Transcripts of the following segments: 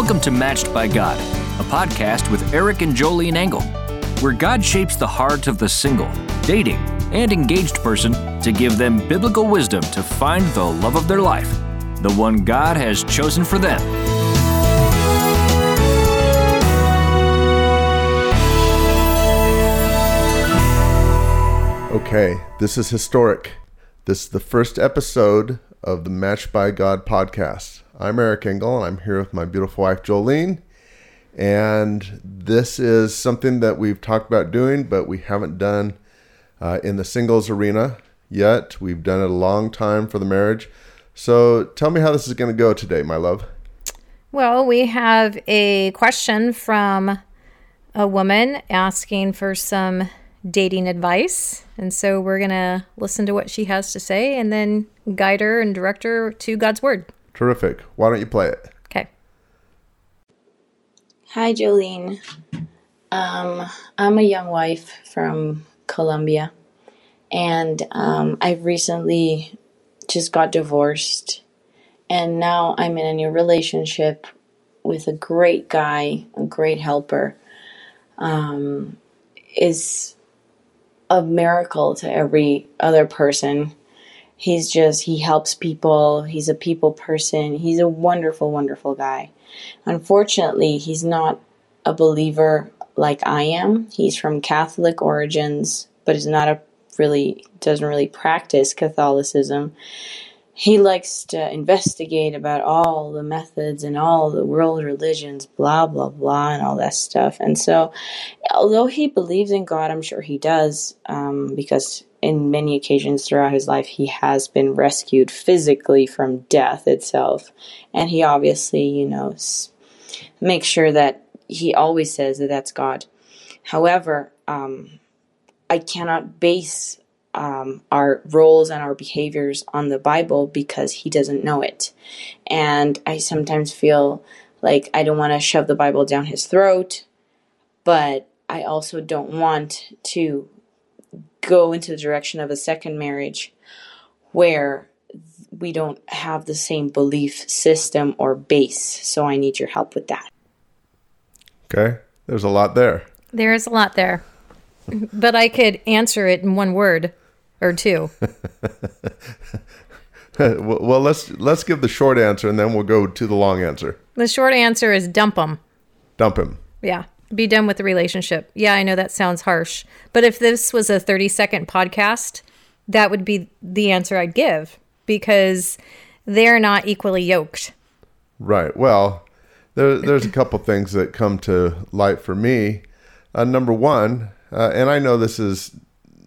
Welcome to Matched by God, a podcast with Eric and Jolene Engle, where God shapes the heart of the single, dating, and engaged person to give them biblical wisdom to find the love of their life, the one God has chosen for them. Okay, this is historic. This is the first episode of the Matched by God podcast. I'm Eric Engle, and I'm here with my beautiful wife, Jolene. And this is something that we've talked about doing, but we haven't done uh, in the singles arena yet. We've done it a long time for the marriage. So tell me how this is going to go today, my love. Well, we have a question from a woman asking for some dating advice. And so we're going to listen to what she has to say and then guide her and direct her to God's Word. Terrific. Why don't you play it? Okay. Hi, Jolene. Um, I'm a young wife from Colombia, and um, I recently just got divorced, and now I'm in a new relationship with a great guy, a great helper. Um, is a miracle to every other person he's just he helps people. He's a people person. He's a wonderful wonderful guy. Unfortunately he's not a believer like i am. He's from catholic origins but is not a really doesn't really practice catholicism. He likes to investigate about all the methods and all the world religions blah blah blah and all that stuff. And so although he believes in god i'm sure he does um, because in many occasions throughout his life, he has been rescued physically from death itself. And he obviously, you know, makes sure that he always says that that's God. However, um, I cannot base um, our roles and our behaviors on the Bible because he doesn't know it. And I sometimes feel like I don't want to shove the Bible down his throat, but I also don't want to go into the direction of a second marriage where we don't have the same belief system or base. So I need your help with that. Okay. There's a lot there. There is a lot there. But I could answer it in one word or two. well, let's let's give the short answer and then we'll go to the long answer. The short answer is dump him. Dump him. Yeah be done with the relationship. Yeah, I know that sounds harsh, but if this was a 30 second podcast, that would be the answer I'd give because they're not equally yoked. Right. Well, there, there's a couple things that come to light for me. Uh, number one, uh, and I know this is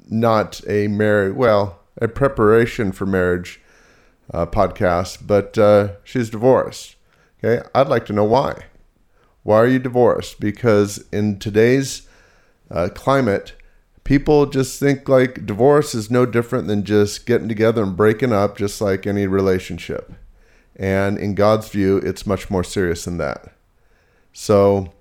not a marriage, well, a preparation for marriage uh, podcast, but uh, she's divorced. Okay. I'd like to know why. Why are you divorced? Because in today's uh, climate, people just think like divorce is no different than just getting together and breaking up, just like any relationship. And in God's view, it's much more serious than that. So,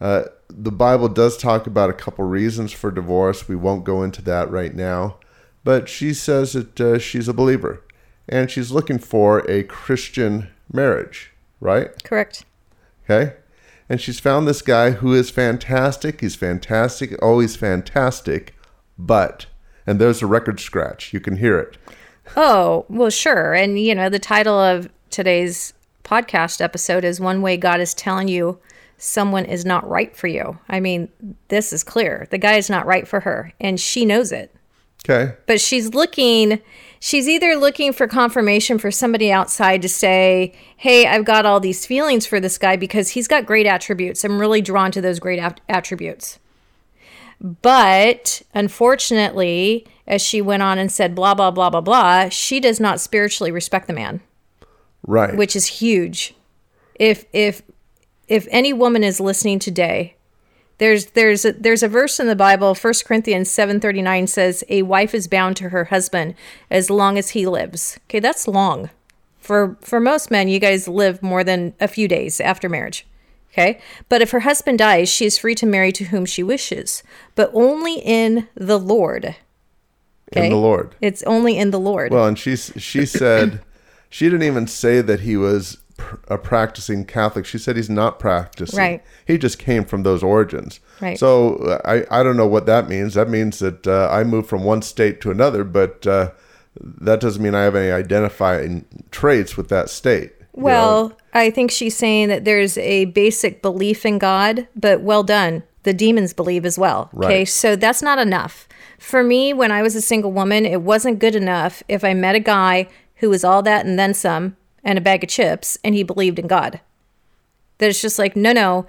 uh, the Bible does talk about a couple reasons for divorce. We won't go into that right now. But she says that uh, she's a believer and she's looking for a Christian marriage, right? Correct. Okay and she's found this guy who is fantastic. He's fantastic, always fantastic, but and there's a record scratch. You can hear it. Oh, well, sure. And you know, the title of today's podcast episode is One Way God is Telling You Someone is Not Right for You. I mean, this is clear. The guy is not right for her, and she knows it. Okay. But she's looking she's either looking for confirmation for somebody outside to say, Hey, I've got all these feelings for this guy because he's got great attributes. I'm really drawn to those great at- attributes. But unfortunately, as she went on and said, blah, blah, blah, blah, blah, she does not spiritually respect the man. Right. Which is huge. If, if, if any woman is listening today there's there's a, there's a verse in the Bible, 1 Corinthians 7:39 says a wife is bound to her husband as long as he lives. Okay, that's long. For for most men, you guys live more than a few days after marriage. Okay? But if her husband dies, she is free to marry to whom she wishes, but only in the Lord. Okay? In the Lord. It's only in the Lord. Well, and she she said she didn't even say that he was a practicing Catholic. She said he's not practicing. Right. He just came from those origins. Right. So uh, I, I don't know what that means. That means that uh, I moved from one state to another, but uh, that doesn't mean I have any identifying traits with that state. you know? Well, I think she's saying that there's a basic belief in God, but well done. The demons believe as well. Okay. Right. So that's not enough. For me, when I was a single woman, it wasn't good enough if I met a guy who was all that and then some and a bag of chips and he believed in God. That it's just like, no, no.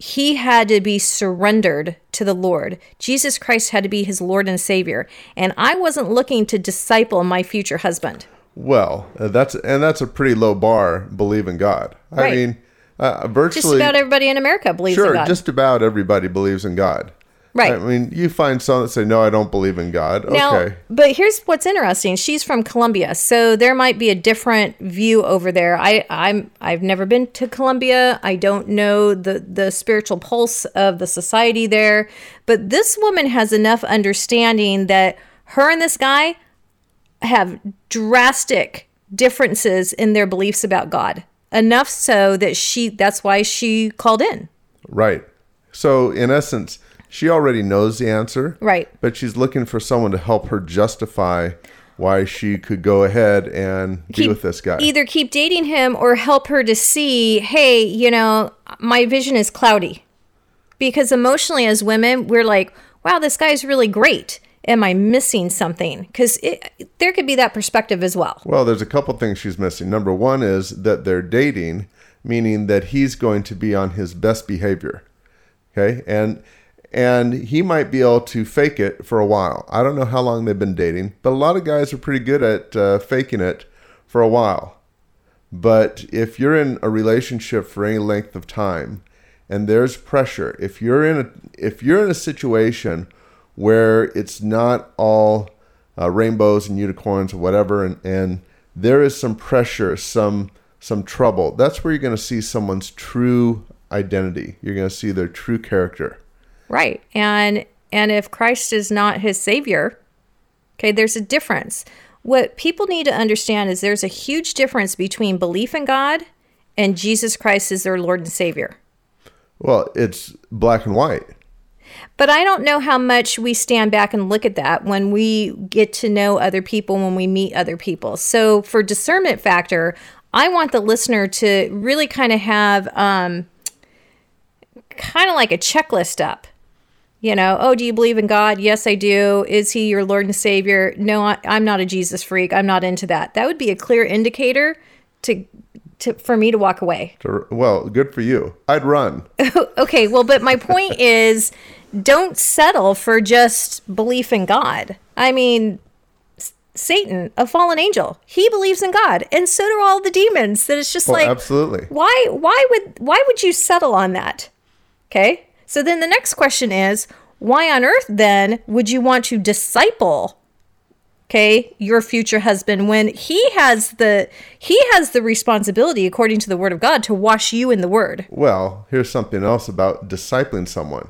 He had to be surrendered to the Lord. Jesus Christ had to be his Lord and Savior. And I wasn't looking to disciple my future husband. Well, uh, that's and that's a pretty low bar. Believe in God. I mean, uh, Just virtually about everybody in America believes in sure. God. Just about everybody believes in God. Right. I mean, you find some that say, "No, I don't believe in God." Now, okay. but here's what's interesting. She's from Colombia, so there might be a different view over there. I, I'm I've never been to Colombia. I don't know the the spiritual pulse of the society there. But this woman has enough understanding that her and this guy have drastic differences in their beliefs about God. Enough so that she that's why she called in. Right. So, in essence, she already knows the answer. Right. But she's looking for someone to help her justify why she could go ahead and be with this guy. Either keep dating him or help her to see, hey, you know, my vision is cloudy. Because emotionally, as women, we're like, wow, this guy's really great. Am I missing something? Because there could be that perspective as well. Well, there's a couple things she's missing. Number one is that they're dating, meaning that he's going to be on his best behavior. Okay, and and he might be able to fake it for a while. I don't know how long they've been dating, but a lot of guys are pretty good at uh, faking it for a while. But if you're in a relationship for any length of time, and there's pressure, if you're in a if you're in a situation where it's not all uh, rainbows and unicorns or whatever, and, and there is some pressure, some some trouble. That's where you're going to see someone's true identity. You're going to see their true character. Right. And and if Christ is not his savior, okay, there's a difference. What people need to understand is there's a huge difference between belief in God and Jesus Christ as their Lord and Savior. Well, it's black and white. But I don't know how much we stand back and look at that when we get to know other people, when we meet other people. So, for discernment factor, I want the listener to really kind of have um, kind of like a checklist up. You know, oh, do you believe in God? Yes, I do. Is he your Lord and Savior? No, I, I'm not a Jesus freak. I'm not into that. That would be a clear indicator to, to for me to walk away. Well, good for you. I'd run. Okay, well, but my point is don't settle for just belief in God. I mean, Satan, a fallen angel, he believes in God, and so do all the demons. That it's just Oh, like absolutely. why why would why would you settle on that? Okay? So then the next question is, why on earth then would you want to disciple okay, your future husband when he has the he has the responsibility according to the word of God to wash you in the word. Well, here's something else about discipling someone.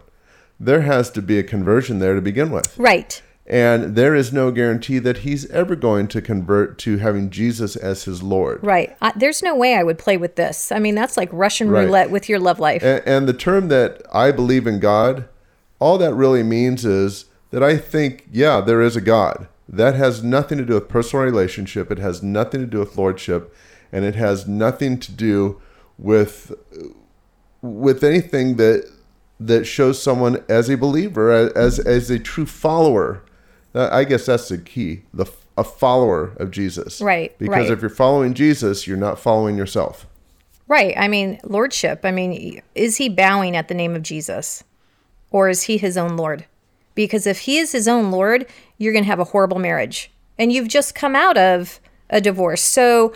There has to be a conversion there to begin with. Right. And there is no guarantee that he's ever going to convert to having Jesus as his Lord. Right. I, there's no way I would play with this. I mean, that's like Russian Right. roulette with your love life. And, and the term that I believe in God, all that really means is that I think, yeah, there is a God. That has nothing to do with personal relationship. It has nothing to do with lordship, and it has nothing to do with with anything that that shows someone as a believer, as as a true follower. I guess that's the key. The a follower of Jesus, Right, Because right. if you're following Jesus, you're not following yourself. right. I mean, lordship. I mean, is he bowing at the name of Jesus or is he his own Lord? Because if he is his own Lord, you're going to have a horrible marriage. And you've just come out of a divorce. So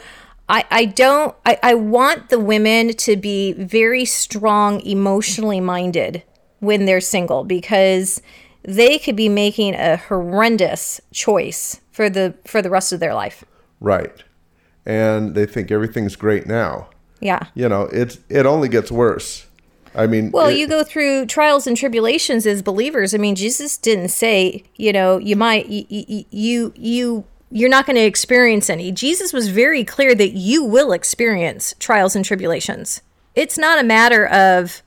I, I don't, I, I want the women to be very strong, emotionally minded when they're single because they could be making a horrendous choice for the for the rest of their life. Right. And they think everything's great now. Yeah. You know, it's it only gets worse. I mean, Well, it- you go through trials and tribulations as believers. I mean, Jesus didn't say, you know, you might you you, you you're not going to experience any. Jesus was very clear that you will experience trials and tribulations. It's not a matter of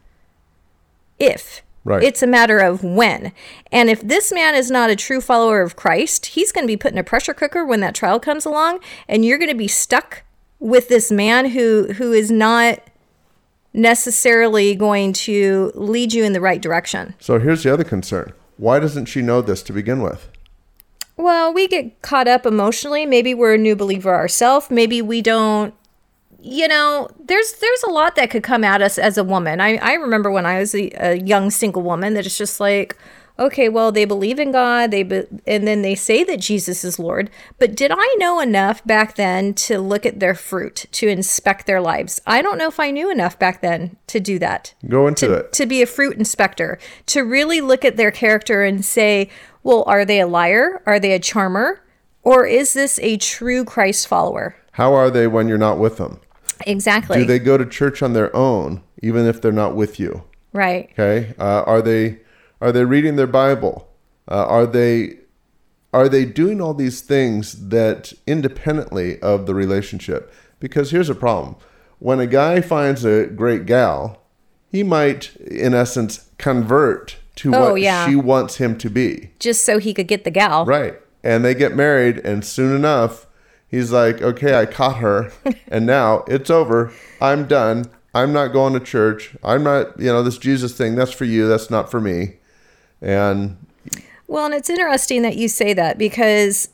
if. Right. It's a matter of when. And if this man is not a true follower of Christ, he's going to be put in a pressure cooker when that trial comes along and you're going to be stuck with this man who who is not necessarily going to lead you in the right direction. So here's the other concern. Why doesn't she know this to begin with? Well, we get caught up emotionally. Maybe we're a new believer ourselves. Maybe we don't you know, there's there's a lot that could come at us as a woman. I, I remember when I was a, a young single woman that it's just like, okay, well, they believe in God, they be, and then they say that Jesus is Lord. But did I know enough back then to look at their fruit, to inspect their lives? I don't know if I knew enough back then to do that. Go into to, it. to be a fruit inspector, to really look at their character and say, well, are they a liar? Are they a charmer? Or is this a true Christ follower? How are they when you're not with them? Exactly. Do they go to church on their own, even if they're not with you? right. Okay. Uh, are they are they reading their Bible? Uh, are they are they doing all these things that independently of the relationship? Because here's a problem: when a guy finds a great gal, he might, in essence, convert to Oh, what yeah. she wants him to be. Just so he could get the gal. Right. And they get married, and soon enough, he's like, okay, I caught her, and now it's over. I'm done. I'm not going to church. I'm not, you know, this Jesus thing, that's for you, that's not for me. And Well, and it's interesting that you say that because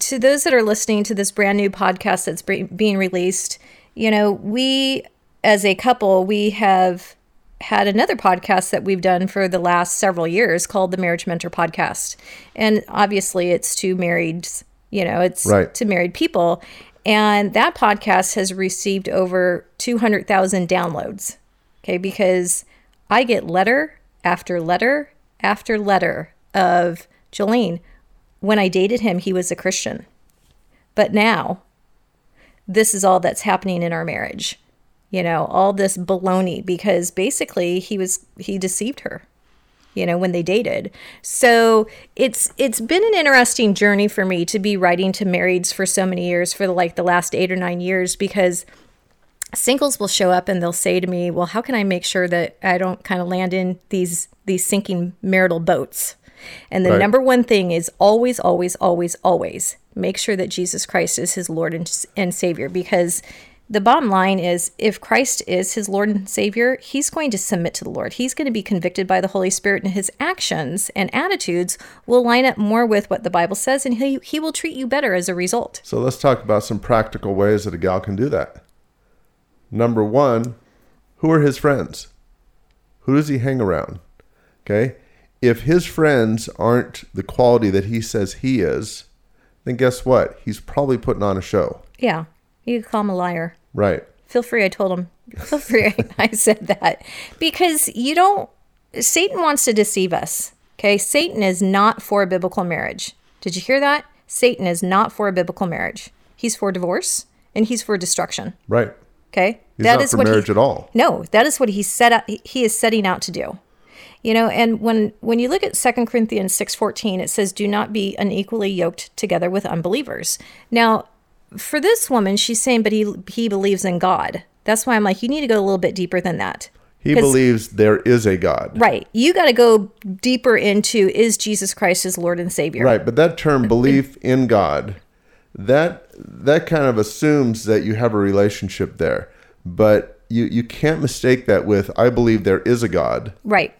to those that are listening to this brand new podcast that's being released, you know, we as a couple, we have had another podcast that we've done for the last several years called the Marriage Mentor Podcast. And obviously it's to married, you know, it's Right. to married people. And that podcast has received over 200,000 downloads. Okay, because I get letter after letter after letter of Jolene. When I dated him, he was a Christian. But now, this is all that's happening in our marriage. You know, all this baloney because basically he was he deceived her. You know, when they dated. So it's it's been an interesting journey for me to be writing to marrieds for so many years, for like the last eight or nine years, because singles will show up and they'll say to me, "Well, how can I make sure that I don't kind of land in these these sinking marital boats?" And the Right. number one thing is always, always, always, always make sure that Jesus Christ is his Lord and, and Savior because the bottom line is if Christ is his Lord and Savior, he's going to submit to the Lord. He's going to be convicted by the Holy Spirit, and his actions and attitudes will line up more with what the Bible says, and he, he will treat you better as a result. so let's talk about some practical ways that a gal can do that. Number one, who are his friends? Who does he hang around? Okay. If his friends aren't the quality that he says he is, then guess what? He's probably putting on a show. Yeah, you could call him a liar. Right. Feel free, I told him. Feel free, I said that. Because you don't, Satan wants to deceive us. Okay. Satan is not for a biblical marriage. Did you hear that? Satan is not for a biblical marriage. He's for divorce and he's for destruction. Right. Okay. He's not for marriage at all. No, that is what he set out, he is setting out to do. You know, and when when you look at 2 Corinthians 6:14, it says do not be unequally yoked together with unbelievers. Now, for this woman, she's saying but he he believes in God. That's why I'm like you need to go a little bit deeper than that. He believes there is a God. Right. You got to go deeper into is Jesus Christ his Lord and Savior. Right, but that term belief in God, that that kind of assumes that you have a relationship there. But you you can't mistake that with I believe there is a God. Right.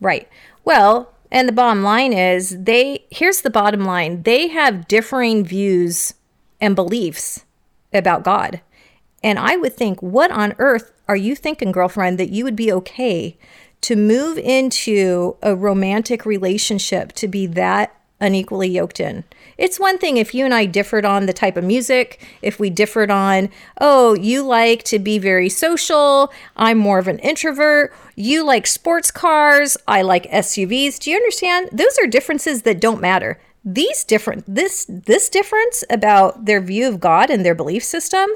Right. Well, and the bottom line is they here's the bottom line. They have differing views and beliefs about God. And I would think, what on earth are you thinking, girlfriend, that you would be okay to move into a romantic relationship to be that unequally yoked in? It's one thing if you and I differed on the type of music, if we differed on, oh, you like to be very social, I'm more of an introvert, you like sports cars, I like SUVs. Do you understand? Those are differences that don't matter. These different this this difference about their view of God and their belief system,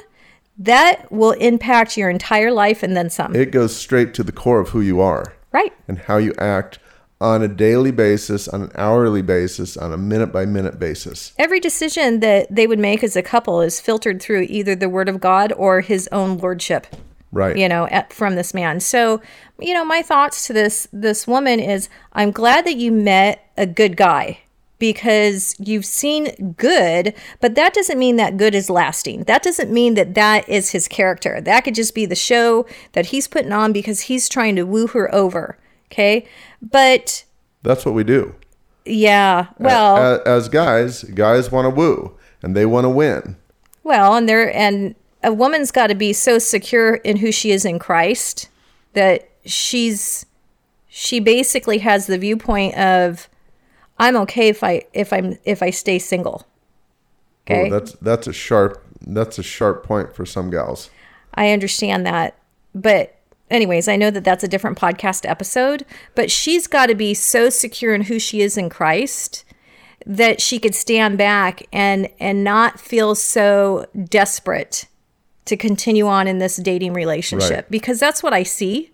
that will impact your entire life and then some. It goes straight to the core of who you are right. and how you act on a daily basis, on an hourly basis, on a minute by minute basis. Every decision that they would make as a couple is filtered through either the word of God or his own lordship. Right. You know, at, from this man. So, you know, my thoughts to this this woman is I'm glad that you met a good guy because you've seen good, but that doesn't mean that good is lasting. That doesn't mean that that is his character. That could just be the show that he's putting on because he's trying to woo her over. Okay. But That's what we do. yeah, well, A- as guys, guys want to woo and they want to win. Well, and there and a woman's got to be so secure in who she is in Christ that she's she basically has the viewpoint of I'm okay if I if I'm if I stay single. Okay? Oh, that's that's a sharp that's a sharp point for some gals. I understand that. But anyways, I know that that's a different podcast episode, but she's got to be so secure in who she is in Christ that she could stand back and and not feel so desperate to continue on in this dating relationship Right. because that's what I see.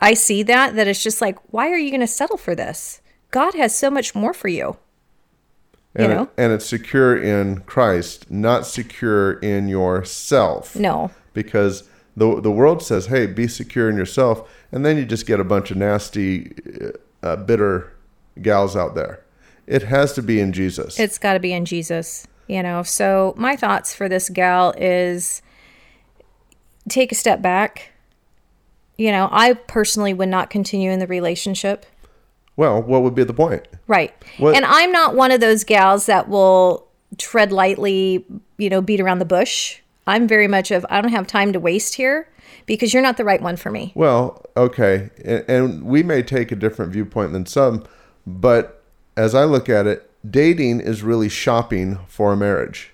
I see that that it's just like why are you going to settle for this? God has so much more for you. You And, know? it, and it's secure in Christ, not secure in yourself. No. Because the the world says, "Hey, be secure in yourself," and then you just get a bunch of nasty, uh, bitter gals out there. It has to be in Jesus. It's got to be in Jesus, you know. So my thoughts for this gal is take a step back. You know, I personally would not continue in the relationship. Well, what would be the point? Right. What- And I'm not one of those gals that will tread lightly, you know, beat around the bush. I'm very much of I don't have time to waste here because you're not the right one for me. Well, okay, and, and we may take a different viewpoint than some, but as I look at it, dating is really shopping for a marriage.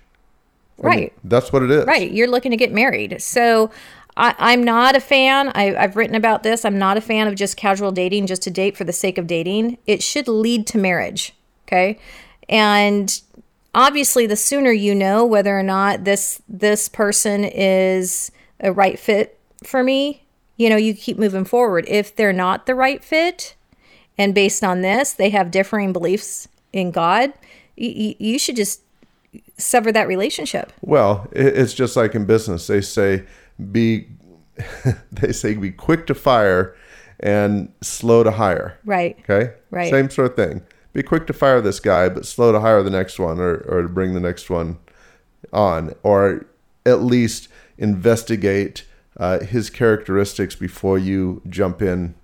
I mean, Right. that's what it is. Right. You're looking to get married. So I, I'm not a fan. I, I've written about this. I'm not a fan of just casual dating just to date for the sake of dating. It should lead to marriage. Okay. And obviously the sooner you know whether or not this this person is a right fit for me, you know, you keep moving forward. If they're not the right fit, and based on this, they have differing beliefs in God, you should just sever that relationship. Well, it's just like in business. They say be they say be quick to fire and slow to hire. Right. Okay? Right. Same sort of thing. Be quick to fire this guy, but slow to hire the next one or, or to bring the next one on. Or at least investigate uh, his characteristics before you jump in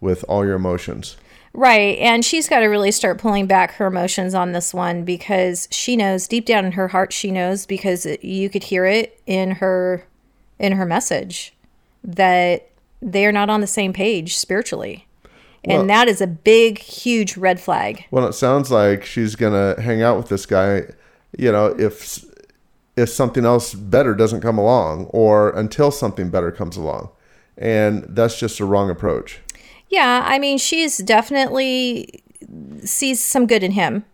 with all your emotions. Right. And she's got to really start pulling back her emotions on this one because she knows deep down in her heart, she knows because you could hear it in her in her message that they are not on the same page spiritually. And Well- that is a big, huge red flag. Well, it sounds like she's gonna hang out with this guy, you know, if if something else better doesn't come along, or until something better comes along, and that's just a wrong approach. Yeah, I mean, she's definitely sees some good in him.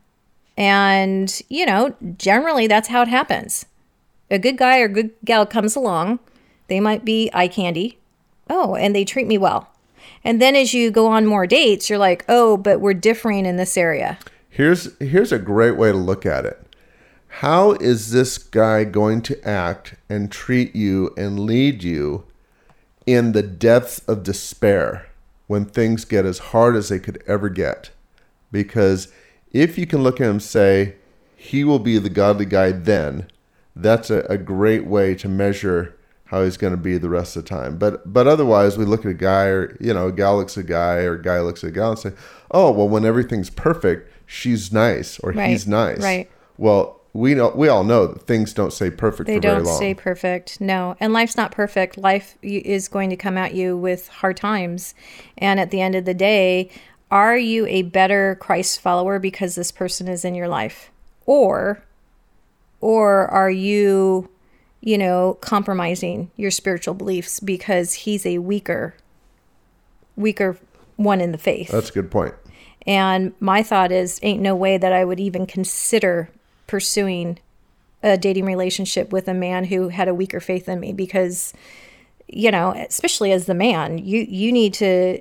And, you know, generally that's how it happens. A good guy or good gal comes along, they might be eye candy. Oh, and they treat me well. And then as you go on more dates, you're like, "Oh, but we're differing in this area." Here's here's a great way to look at it. How is this guy going to act and treat you and lead you in the depths of despair when things get as hard as they could ever get? Because if you can look at him and say, he will be the godly guy then, that's a, a great way to measure how he's going to be the rest of the time. But but otherwise, we look at a guy or you know, a gal looks at a guy or a guy looks at a gal and say, oh well, when everything's perfect, she's nice or Right, he's nice. right. Well, we know we all know that things don't stay perfect They for don't long. stay perfect. No. And life's not perfect. Life is going to come at you with hard times. And at the end of the day, are you a better Christ follower because this person is in your life? Or or are you, you know, compromising your spiritual beliefs because he's a weaker weaker one in the faith? That's a good point. And my thought is, ain't no way that I would even consider pursuing a dating relationship with a man who had a weaker faith than me because, you know, especially as the man, you, you need to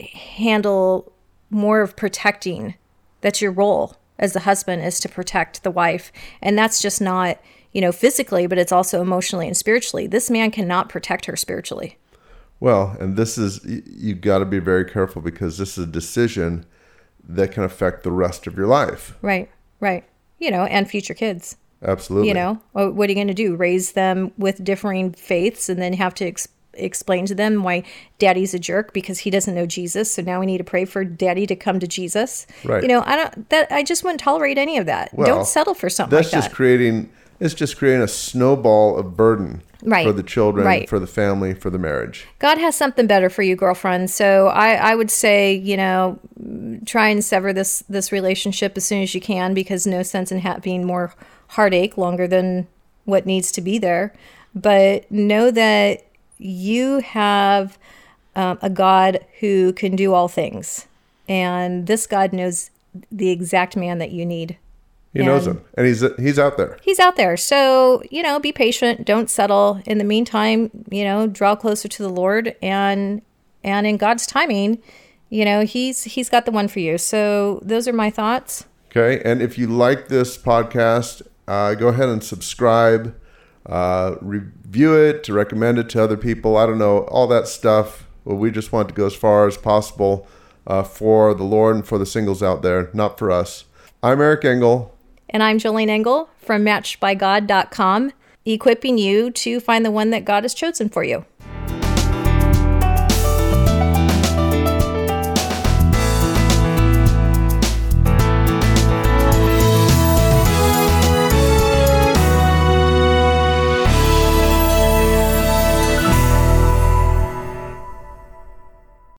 handle more of protecting. That's your role as the husband is to protect the wife. And that's just not, you know, physically, but it's also emotionally and spiritually. This man cannot protect her spiritually. Well, and this is you got to be very careful because this is a decision that can affect the rest of your life. Right, right. You know, and future kids. Absolutely. You know, what are you going to do? Raise them with differing faiths and then have to ex- explain to them why daddy's a jerk because he doesn't know Jesus. So now we need to pray for daddy to come to Jesus. Right. You know, I don't, that, I just wouldn't tolerate any of that. Well, don't settle for something That's like just creating it's just creating a snowball of burden Right. for the children, Right. for the family, for the marriage. God has something better for you, girlfriend. So I, I would say, you know, try and sever this this relationship as soon as you can because no sense in having more heartache longer than what needs to be there. But know that you have um, a God who can do all things, and this God knows the exact man that you need. He knows him, and he's he's out there. He's out there. So, you know, be patient, don't settle. In the meantime, you know, draw closer to the Lord and and in God's timing, you know, he's he's got the one for you. So, those are my thoughts. Okay, and if you like this podcast, uh, go ahead and subscribe, uh, review it, to recommend it to other people. I don't know all that stuff. Well, we just want to go as far as possible uh, for the Lord and for the singles out there, not for us. I'm Eric Engle. And I'm Jolene Engle from matchedbygod.com, equipping you to find the one that God has chosen for you.